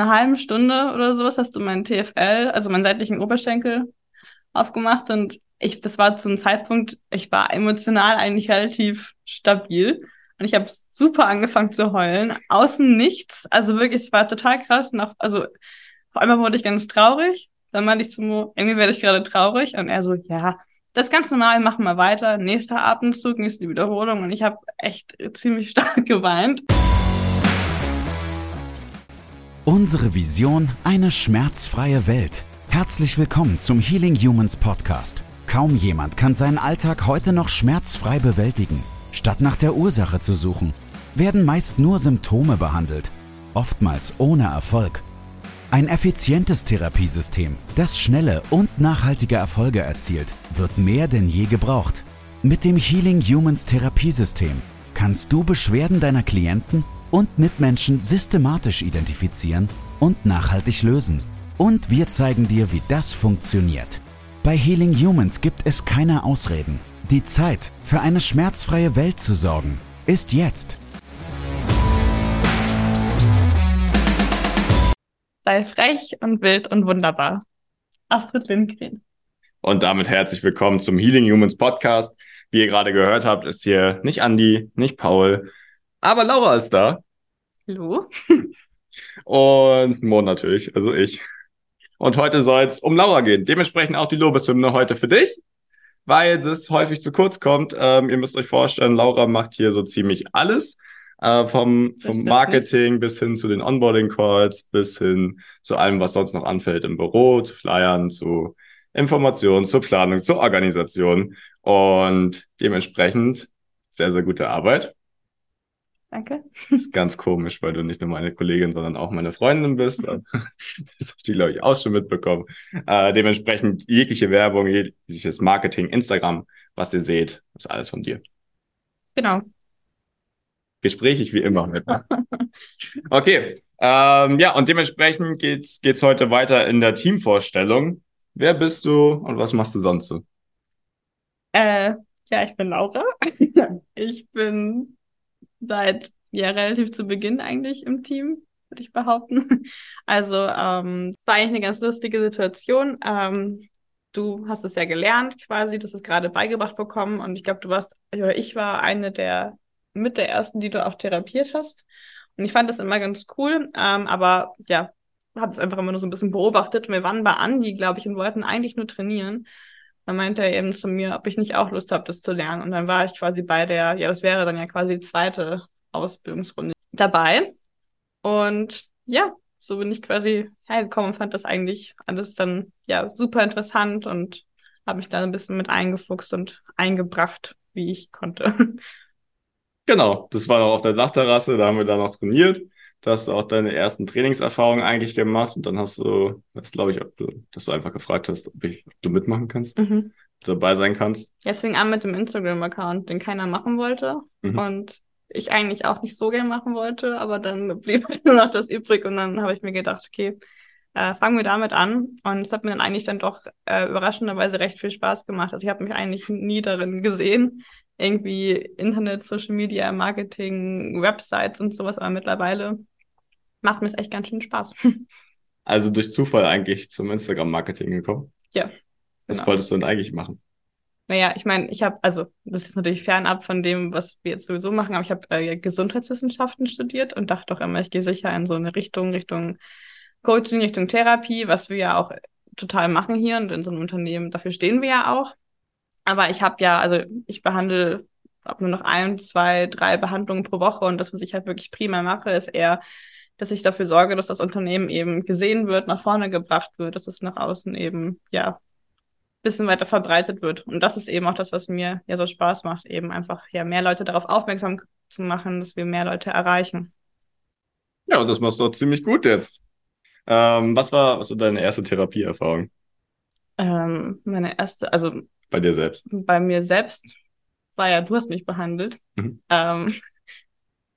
einer halben Stunde oder sowas hast du meinen TFL, also meinen seitlichen Oberschenkel aufgemacht und ich, das war zum Zeitpunkt, ich war emotional eigentlich relativ stabil und ich habe super angefangen zu heulen, außen nichts, also wirklich, es war total krass. Nach, also auf einmal wurde ich ganz traurig, dann meinte ich zu Mo, irgendwie werde ich gerade traurig und er so, ja, das ganz normal, machen wir weiter, nächster Atemzug, nächste Wiederholung und ich habe echt ziemlich stark geweint. Unsere Vision, eine schmerzfreie Welt. Herzlich willkommen zum Healing Humans Podcast. Kaum jemand kann seinen Alltag heute noch schmerzfrei bewältigen. Statt nach der Ursache zu suchen, werden meist nur Symptome behandelt, oftmals ohne Erfolg. Ein effizientes Therapiesystem, das schnelle und nachhaltige Erfolge erzielt, wird mehr denn je gebraucht. Mit dem Healing Humans Therapiesystem kannst du Beschwerden deiner Klienten und Mitmenschen systematisch identifizieren und nachhaltig lösen. Und wir zeigen dir, wie das funktioniert. Bei Healing Humans gibt es keine Ausreden. Die Zeit, für eine schmerzfreie Welt zu sorgen, ist jetzt. Sei frech und wild und wunderbar. Astrid Lindgren. Und damit herzlich willkommen zum Healing Humans Podcast. Wie ihr gerade gehört habt, ist hier nicht Andi, nicht Paul, aber Laura ist da. Hallo. Und Mo natürlich, also ich. Und heute soll es um Laura gehen. Dementsprechend auch die Lobeshymne heute für dich, weil das häufig zu kurz kommt. Ähm, ihr müsst euch vorstellen, Laura macht hier so ziemlich alles. Äh, vom, vom Marketing bis hin zu den Onboarding-Calls, bis hin zu allem, was sonst noch anfällt im Büro, zu Flyern, zu Informationen, zur Planung, zur Organisation. Und dementsprechend sehr, sehr gute Arbeit. Danke. Das ist ganz komisch, weil du nicht nur meine Kollegin, sondern auch meine Freundin bist. das hast du, glaube ich, auch schon mitbekommen. Äh, dementsprechend jegliche Werbung, jegliches Marketing, Instagram, was ihr seht, ist alles von dir. Genau. Gesprächig wie immer mit. Okay. Ähm, ja, und dementsprechend geht's, geht's heute weiter in der Teamvorstellung. Wer bist du und was machst du sonst so? Äh, ja, ich bin Laura. ich bin seit ja relativ zu Beginn eigentlich im Team, würde ich behaupten. Also ähm, war eigentlich eine ganz lustige Situation. Ähm, du hast es ja gelernt quasi, du hast es gerade beigebracht bekommen und ich glaube, du warst, oder ich war eine der mit der ersten, die du auch therapiert hast. Und ich fand das immer ganz cool, ähm, aber ja, habe es einfach immer nur so ein bisschen beobachtet. Wir waren bei Andi, glaube ich, und wollten eigentlich nur trainieren. Dann meinte er eben zu mir, ob ich nicht auch Lust habe, das zu lernen. Und dann war ich quasi bei der, ja, das wäre dann ja quasi die zweite Ausbildungsrunde dabei. Und ja, so bin ich quasi hergekommen und fand das eigentlich alles dann ja super interessant und habe mich da ein bisschen mit eingefuchst und eingebracht, wie ich konnte. Genau, das war noch auf der Dachterrasse, da haben wir dann noch trainiert. Da hast du auch deine ersten Trainingserfahrungen eigentlich gemacht und dann hast du, das glaube ich, du, dass du einfach gefragt hast, ob, ich, ob du mitmachen kannst, mhm. dabei sein kannst. Ja, es fing an mit dem Instagram-Account, den keiner machen wollte mhm. und ich eigentlich auch nicht so gern machen wollte, aber dann blieb halt nur noch das übrig und dann habe ich mir gedacht, okay, äh, fangen wir damit an. Und es hat mir dann eigentlich dann doch äh, überraschenderweise recht viel Spaß gemacht. Also ich habe mich eigentlich nie darin gesehen, irgendwie Internet, Social Media, Marketing, Websites und sowas, aber mittlerweile macht mir es echt ganz schön Spaß. Also durch Zufall eigentlich zum Instagram-Marketing gekommen? Ja. Was genau. wolltest du denn eigentlich machen? Naja, ich meine, ich habe, also das ist natürlich fernab von dem, was wir jetzt sowieso machen, aber ich habe äh, Gesundheitswissenschaften studiert und dachte doch immer, ich gehe sicher in so eine Richtung, Richtung Coaching, Richtung Therapie, was wir ja auch total machen hier und in so einem Unternehmen, dafür stehen wir ja auch. Aber ich habe ja, also ich behandle ob nur noch ein, zwei, drei Behandlungen pro Woche und das, was ich halt wirklich prima mache, ist eher dass ich dafür sorge, dass das Unternehmen eben gesehen wird, nach vorne gebracht wird, dass es nach außen eben, ja, bisschen weiter verbreitet wird. Und das ist eben auch das, was mir ja so Spaß macht, eben einfach ja mehr Leute darauf aufmerksam zu machen, dass wir mehr Leute erreichen. Ja, und das machst du auch ziemlich gut jetzt. Ähm, was war, was war deine erste Therapieerfahrung? Ähm, meine erste, also bei dir selbst. Bei mir selbst war ja, du hast mich behandelt. Mhm. Ähm,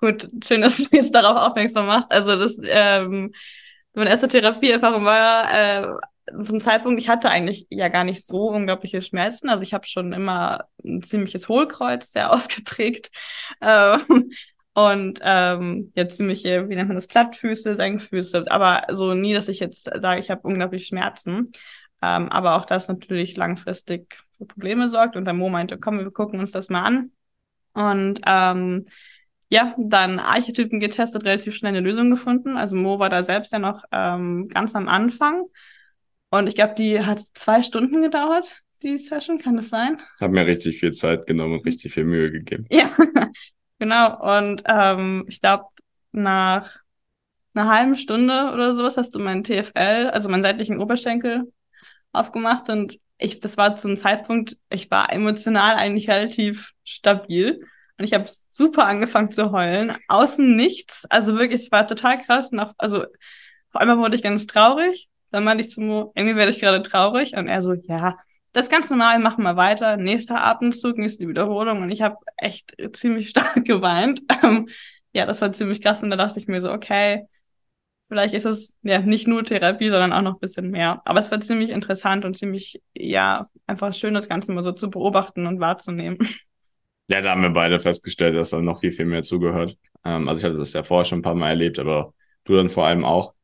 Gut, schön, dass du jetzt darauf aufmerksam machst. Also das, ähm, meine erste Therapieerfahrung war äh, zum Zeitpunkt, ich hatte eigentlich ja gar nicht so unglaubliche Schmerzen. Also ich habe schon immer ein ziemliches Hohlkreuz, sehr ausgeprägt. Ähm, Und ähm, jetzt ziemlich, wie nennt man das, Plattfüße, Senkfüße, aber so nie, dass ich jetzt sage, ich habe unglaublich Schmerzen. Ähm, aber auch das natürlich langfristig für Probleme sorgt. Und der Mo meinte, komm, wir gucken uns das mal an. Und ähm, ja, dann Archetypen getestet, relativ schnell eine Lösung gefunden. Also Mo war da selbst ja noch ähm, ganz am Anfang. Und ich glaube, die hat zwei Stunden gedauert, die Session, kann das sein? Hab mir richtig viel Zeit genommen und richtig viel Mühe gegeben. Ja, genau. Und ähm, ich glaube, nach einer halben Stunde oder sowas hast du meinen TFL, also meinen seitlichen Oberschenkel, aufgemacht und ich, das war zum Zeitpunkt, ich war emotional eigentlich relativ stabil und ich habe super angefangen zu heulen, außen nichts, also wirklich, es war total krass. Nach, also vor allem wurde ich ganz traurig, dann meinte ich zu Mo, irgendwie werde ich gerade traurig und er so, ja, das ist ganz normal, machen wir weiter, nächster Atemzug, nächste Wiederholung und ich habe echt ziemlich stark geweint. Ähm, ja, das war ziemlich krass und da dachte ich mir so, okay, Vielleicht ist es ja nicht nur Therapie, sondern auch noch ein bisschen mehr. Aber es war ziemlich interessant und ziemlich, ja, einfach schön, das Ganze mal so zu beobachten und wahrzunehmen. Ja, da haben wir beide festgestellt, dass da noch viel, viel mehr zugehört. Ähm, also ich hatte das ja vorher schon ein paar Mal erlebt, aber du dann vor allem auch.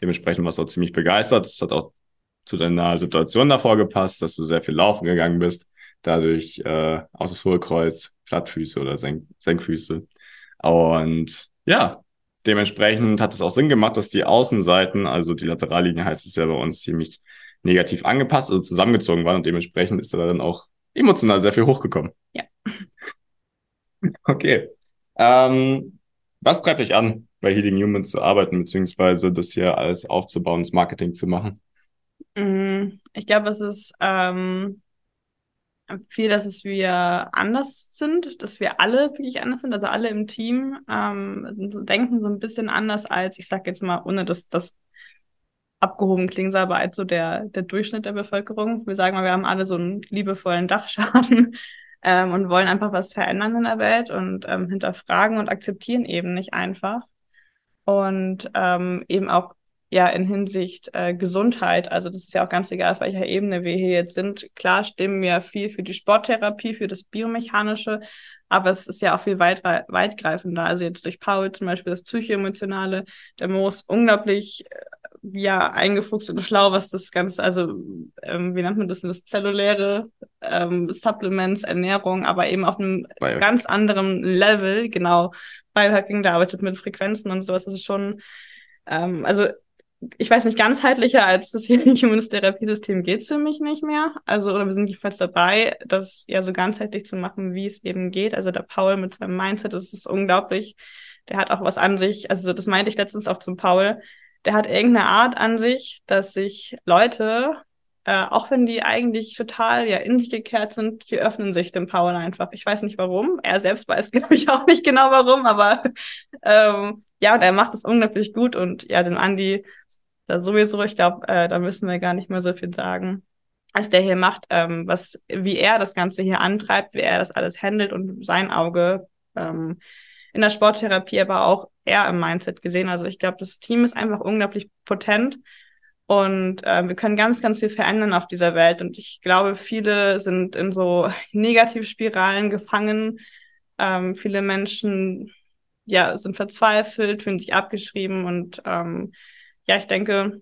Dementsprechend warst du auch ziemlich begeistert. Das hat auch zu deiner Situation davor gepasst, dass du sehr viel laufen gegangen bist. Dadurch äh, auch das Hohlkreuz, Plattfüße oder Senk Senkfüße. Und ja, dementsprechend hat es auch Sinn gemacht, dass die Außenseiten, also die Laterallinie heißt es ja bei uns, ziemlich negativ angepasst, also zusammengezogen waren und dementsprechend ist da dann auch emotional sehr viel hochgekommen. Ja. Okay. Ähm, was treibt dich an, bei Healing Humans zu arbeiten, beziehungsweise das hier alles aufzubauen, das Marketing zu machen? Mm, ich glaube, es ist ähm, viel, dass es wir anders sind, dass wir alle wirklich anders sind, also alle im Team ähm, denken so ein bisschen anders als, ich sag jetzt mal, ohne dass das abgehoben soll, aber als so der, der Durchschnitt der Bevölkerung. Wir sagen mal, wir haben alle so einen liebevollen Dachschaden ähm, und wollen einfach was verändern in der Welt und ähm, hinterfragen und akzeptieren eben nicht einfach. Und ähm, eben auch ja in Hinsicht äh, Gesundheit, also das ist ja auch ganz egal, auf welcher Ebene wir hier jetzt sind. Klar stimmen wir viel für die Sporttherapie, für das Biomechanische, aber es ist ja auch viel weit, weitgreifender. Also jetzt durch Paul zum Beispiel das Psychoemotionale, der Mo ist unglaublich äh, ja eingefuchst und schlau, was das Ganze, also ähm, wie nennt man das, das zelluläre ähm, Supplements, Ernährung, aber eben auf einem Biohacking. ganz anderen Level, genau. Biohacking, der arbeitet mit Frequenzen und sowas. Das ist schon, ähm, also ich weiß nicht, ganzheitlicher als das Human Therapiesystem geht's für mich nicht mehr. Also, oder wir sind jedenfalls dabei, das ja so ganzheitlich zu machen, wie es eben geht. Also der Paul mit seinem Mindset, das ist unglaublich. Der hat auch was an sich. Also, das meinte ich letztens auch zum Paul. Der hat irgendeine Art an sich, dass sich Leute, äh, auch wenn die eigentlich total ja in sich gekehrt sind, die öffnen sich dem Paul einfach. Ich weiß nicht warum. Er selbst weiß, glaube ich, auch nicht genau warum, aber ähm, ja, und er macht es unglaublich gut und ja, den Andi da sowieso, ich glaube, äh, da müssen wir gar nicht mehr so viel sagen, was der hier macht, ähm, was, wie er das Ganze hier antreibt, wie er das alles handelt und sein Auge ähm, in der Sporttherapie, aber auch er im Mindset gesehen. Also ich glaube, das Team ist einfach unglaublich potent und äh, wir können ganz, ganz viel verändern auf dieser Welt. Und ich glaube, viele sind in so Negativspiralen gefangen. Ähm, viele Menschen ja, sind verzweifelt, fühlen sich abgeschrieben und ähm, ja, ich denke,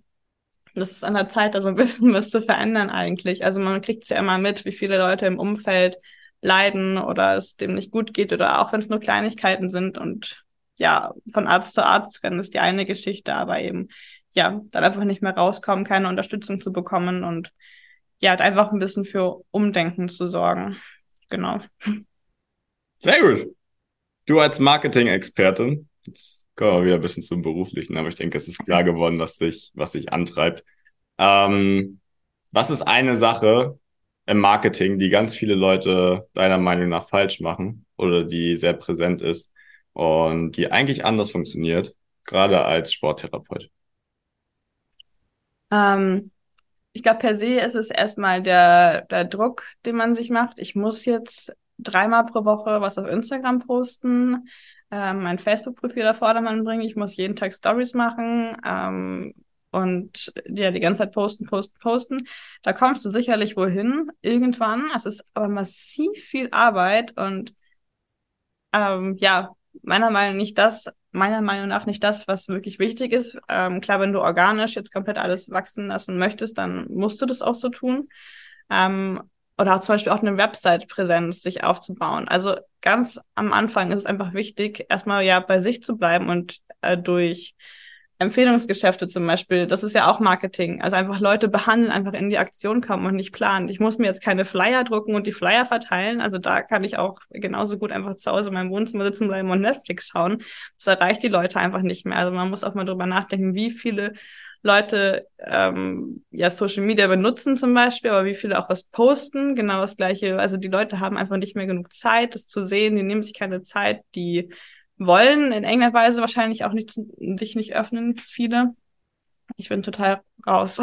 das ist an der Zeit, da so ein bisschen was zu verändern eigentlich. Also man kriegt es ja immer mit, wie viele Leute im Umfeld leiden oder es dem nicht gut geht oder auch wenn es nur Kleinigkeiten sind und ja, von Arzt zu Arzt rennen ist die eine Geschichte, aber eben, ja, dann einfach nicht mehr rauskommen, keine Unterstützung zu bekommen und ja, halt einfach ein bisschen für Umdenken zu sorgen. Genau. Sehr gut. Du als Marketing-Expertin, jetzt Kommen wir wieder ein bisschen zum Beruflichen, aber ich denke, es ist klar geworden, was dich, was dich antreibt. Ähm, was ist eine Sache im Marketing, die ganz viele Leute deiner Meinung nach falsch machen oder die sehr präsent ist und die eigentlich anders funktioniert, gerade als Sporttherapeut? Ähm, ich glaube, per se ist es erstmal der, der Druck, den man sich macht. Ich muss jetzt dreimal pro Woche was auf Instagram posten ähm, mein Facebook-Profil auf Vordermann bringen. Ich muss jeden Tag Stories machen ähm, und ja, die ganze Zeit posten, posten, posten. Da kommst du sicherlich wohin irgendwann. Es ist aber massiv viel Arbeit und ähm, ja, meiner Meinung nach nicht das, meiner Meinung nach nicht das, was wirklich wichtig ist. Ähm, klar, wenn du organisch jetzt komplett alles wachsen lassen möchtest, dann musst du das auch so tun. Ähm, oder auch zum Beispiel auch eine Website-Präsenz sich aufzubauen. Also ganz am Anfang ist es einfach wichtig, erstmal ja bei sich zu bleiben und äh, durch Empfehlungsgeschäfte zum Beispiel, das ist ja auch Marketing. Also einfach Leute behandeln, einfach in die Aktion kommen und nicht planen. Ich muss mir jetzt keine Flyer drucken und die Flyer verteilen. Also da kann ich auch genauso gut einfach zu Hause in meinem Wohnzimmer sitzen bleiben und Netflix schauen. Das erreicht die Leute einfach nicht mehr. Also man muss auch mal drüber nachdenken, wie viele Leute ähm, ja Social Media benutzen zum Beispiel, aber wie viele auch was posten. Genau das gleiche. Also die Leute haben einfach nicht mehr genug Zeit, das zu sehen. Die nehmen sich keine Zeit, die wollen in irgendeiner Weise wahrscheinlich auch nicht, sich nicht öffnen, viele. Ich bin total raus.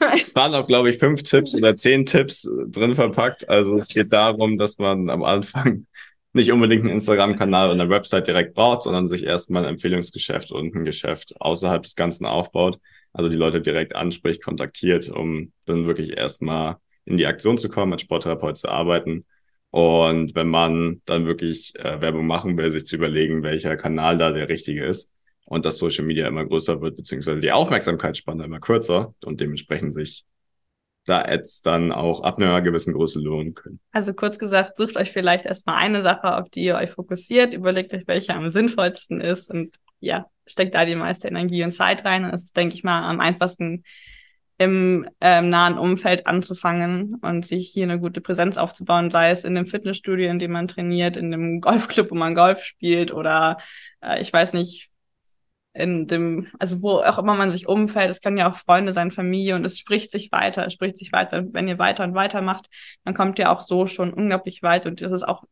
Es waren auch, glaube ich, fünf Tipps oder zehn Tipps drin verpackt. Also es geht darum, dass man am Anfang nicht unbedingt einen Instagram-Kanal und eine Website direkt braucht, sondern sich erstmal ein Empfehlungsgeschäft und ein Geschäft außerhalb des Ganzen aufbaut. Also die Leute direkt anspricht, kontaktiert, um dann wirklich erstmal in die Aktion zu kommen, als Sporttherapeut zu arbeiten und wenn man dann wirklich äh, Werbung machen will, sich zu überlegen, welcher Kanal da der richtige ist und dass Social Media immer größer wird, beziehungsweise die Aufmerksamkeitsspanne immer kürzer und dementsprechend sich da Ads dann auch ab einer gewissen Größe lohnen können. Also kurz gesagt, sucht euch vielleicht erstmal eine Sache, auf die ihr euch fokussiert, überlegt euch, welche am sinnvollsten ist und ja, steckt da die meiste Energie und Zeit rein. Und das ist, denke ich mal, am einfachsten im ähm, nahen Umfeld anzufangen und sich hier eine gute Präsenz aufzubauen, sei es in dem Fitnessstudio, in dem man trainiert, in dem Golfclub, wo man Golf spielt oder äh, ich weiß nicht, in dem, also wo auch immer man sich umfällt, es können ja auch Freunde sein, Familie und es spricht sich weiter, es spricht sich weiter. Wenn ihr weiter und weiter macht, dann kommt ihr auch so schon unglaublich weit und das ist auch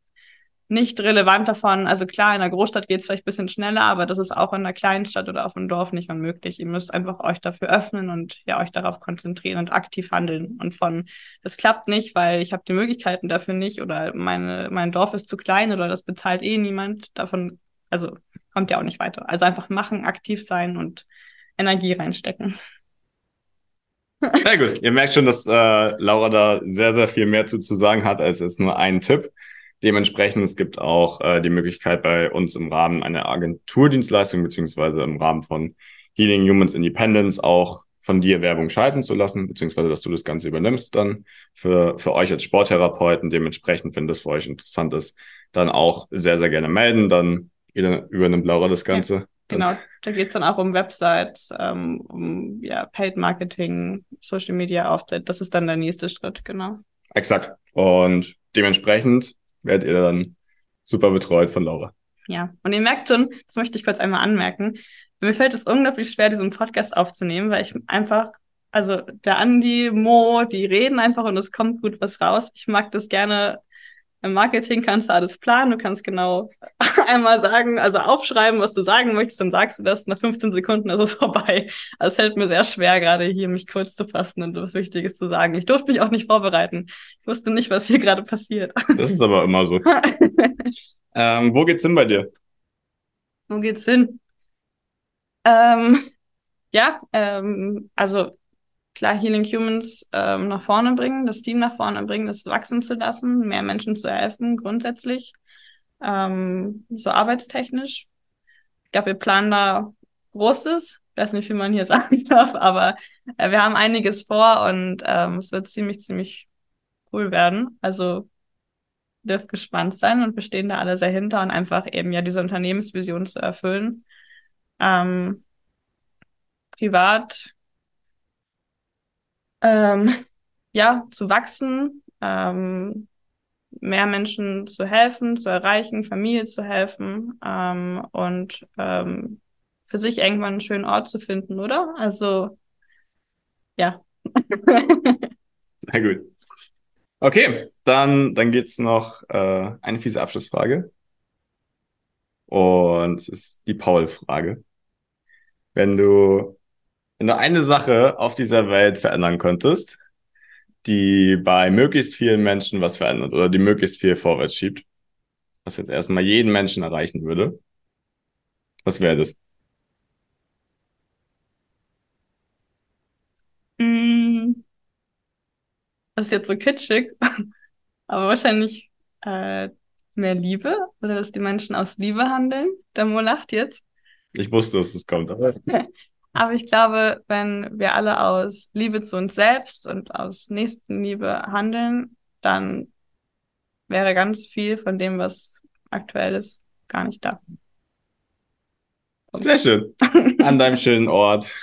nicht relevant davon. Also klar, in einer Großstadt geht es vielleicht ein bisschen schneller, aber das ist auch in einer kleinen Stadt oder auf einem Dorf nicht unmöglich. Ihr müsst einfach euch dafür öffnen und ja euch darauf konzentrieren und aktiv handeln. Und von das klappt nicht, weil ich habe die Möglichkeiten dafür nicht oder meine mein Dorf ist zu klein oder das bezahlt eh niemand. Davon also kommt ja auch nicht weiter. Also einfach machen, aktiv sein und Energie reinstecken. Sehr gut. Ihr merkt schon, dass äh, Laura da sehr, sehr viel mehr zu, zu sagen hat, als es nur ein Tipp. Dementsprechend, es gibt auch äh, die Möglichkeit bei uns im Rahmen einer Agenturdienstleistung beziehungsweise im Rahmen von Healing Humans Independence auch von dir Werbung schalten zu lassen, beziehungsweise dass du das Ganze übernimmst dann für, für euch als Sporttherapeuten. Dementsprechend, wenn das für euch interessant ist, dann auch sehr, sehr gerne melden. Dann übernimmt Laura das Ganze. Ja, genau, da geht es dann auch um Websites, ähm, um ja, Paid Marketing, Social Media Auftritt. Das ist dann der nächste Schritt, genau. Exakt. Und dementsprechend werdet ihr dann super betreut von Laura. Ja, und ihr merkt schon, das möchte ich kurz einmal anmerken, mir fällt es unglaublich schwer, diesen Podcast aufzunehmen, weil ich einfach, also der Andi, Mo, die reden einfach und es kommt gut was raus. Ich mag das gerne im Marketing kannst du alles planen, du kannst genau einmal sagen, also aufschreiben, was du sagen möchtest, dann sagst du das, nach 15 Sekunden ist es vorbei. Also es hält mir sehr schwer, gerade hier mich kurz zu fassen und was Wichtiges zu sagen. Ich durfte mich auch nicht vorbereiten. Ich wusste nicht, was hier gerade passiert. Das ist aber immer so. ähm, wo geht's hin bei dir? Wo geht's hin? Ähm, ja, ähm, also klar Healing Humans ähm, nach vorne bringen, das Team nach vorne bringen, das wachsen zu lassen, mehr Menschen zu helfen, grundsätzlich, ähm, so arbeitstechnisch. Ich glaube, wir planen da Großes. Ich weiß nicht, wie man hier sagen darf, aber äh, wir haben einiges vor und ähm, es wird ziemlich, ziemlich cool werden. Also dürft gespannt sein und wir stehen da alle sehr hinter und einfach eben ja diese Unternehmensvision zu erfüllen. Ähm, privat ähm, ja, zu wachsen, ähm, mehr Menschen zu helfen, zu erreichen, Familie zu helfen ähm, und ähm, für sich irgendwann einen schönen Ort zu finden, oder? Also, ja. Sehr gut. Okay, dann, dann geht's noch äh, eine fiese Abschlussfrage. Und es ist die Paul-Frage. Wenn du wenn du eine Sache auf dieser Welt verändern könntest, die bei möglichst vielen Menschen was verändert oder die möglichst viel vorwärts schiebt, was jetzt erstmal jeden Menschen erreichen würde, was wäre das? Mm, das ist jetzt so kitschig, aber wahrscheinlich äh, mehr Liebe oder dass die Menschen aus Liebe handeln. Der Mo lacht jetzt. Ich wusste, dass es kommt, aber. aber ich glaube, wenn wir alle aus Liebe zu uns selbst und aus Nächstenliebe handeln, dann wäre ganz viel von dem, was aktuell ist, gar nicht da. Sehr schön. An deinem schönen Ort,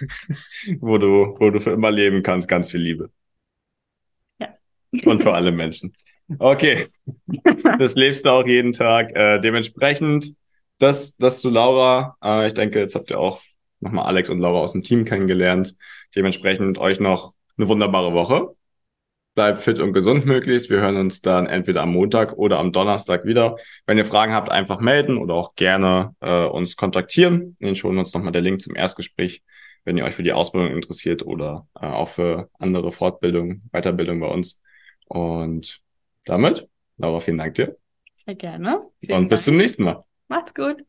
wo du, wo du für immer leben kannst, ganz viel Liebe. Ja. Und für alle Menschen. Okay. Das lebst du auch jeden Tag. Äh, dementsprechend, das, das zu Laura. Äh, ich denke, jetzt habt ihr auch nochmal Alex und Laura aus dem Team kennengelernt. Dementsprechend euch noch eine wunderbare Woche. Bleibt fit und gesund möglichst. Wir hören uns dann entweder am Montag oder am Donnerstag wieder. Wenn ihr Fragen habt, einfach melden oder auch gerne äh, uns kontaktieren. In den Show uns nochmal der Link zum Erstgespräch, wenn ihr euch für die Ausbildung interessiert oder äh, auch für andere Fortbildung, Weiterbildung bei uns. Und damit, Laura, vielen Dank dir. Sehr gerne. Vielen und bis Dank. zum nächsten Mal. Macht's gut.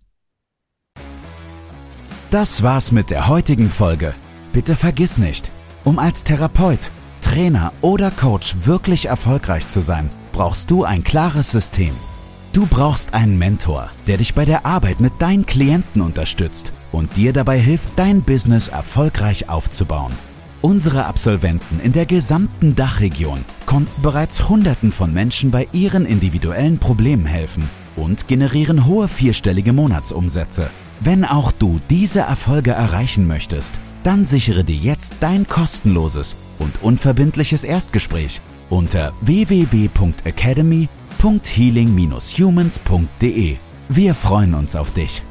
Das war's mit der heutigen Folge. Bitte vergiss nicht, um als Therapeut Trainer oder Coach wirklich erfolgreich zu sein, brauchst du ein klares System. Du brauchst einen Mentor, der dich bei der Arbeit mit deinen Klienten unterstützt und dir dabei hilft, dein Business erfolgreich aufzubauen. Unsere Absolventen in der gesamten Dachregion konnten bereits Hunderten von Menschen bei ihren individuellen Problemen helfen und generieren hohe vierstellige Monatsumsätze. Wenn auch du diese Erfolge erreichen möchtest, dann sichere dir jetzt dein kostenloses und unverbindliches Erstgespräch unter www.academy.healing-humans.de. Wir freuen uns auf dich.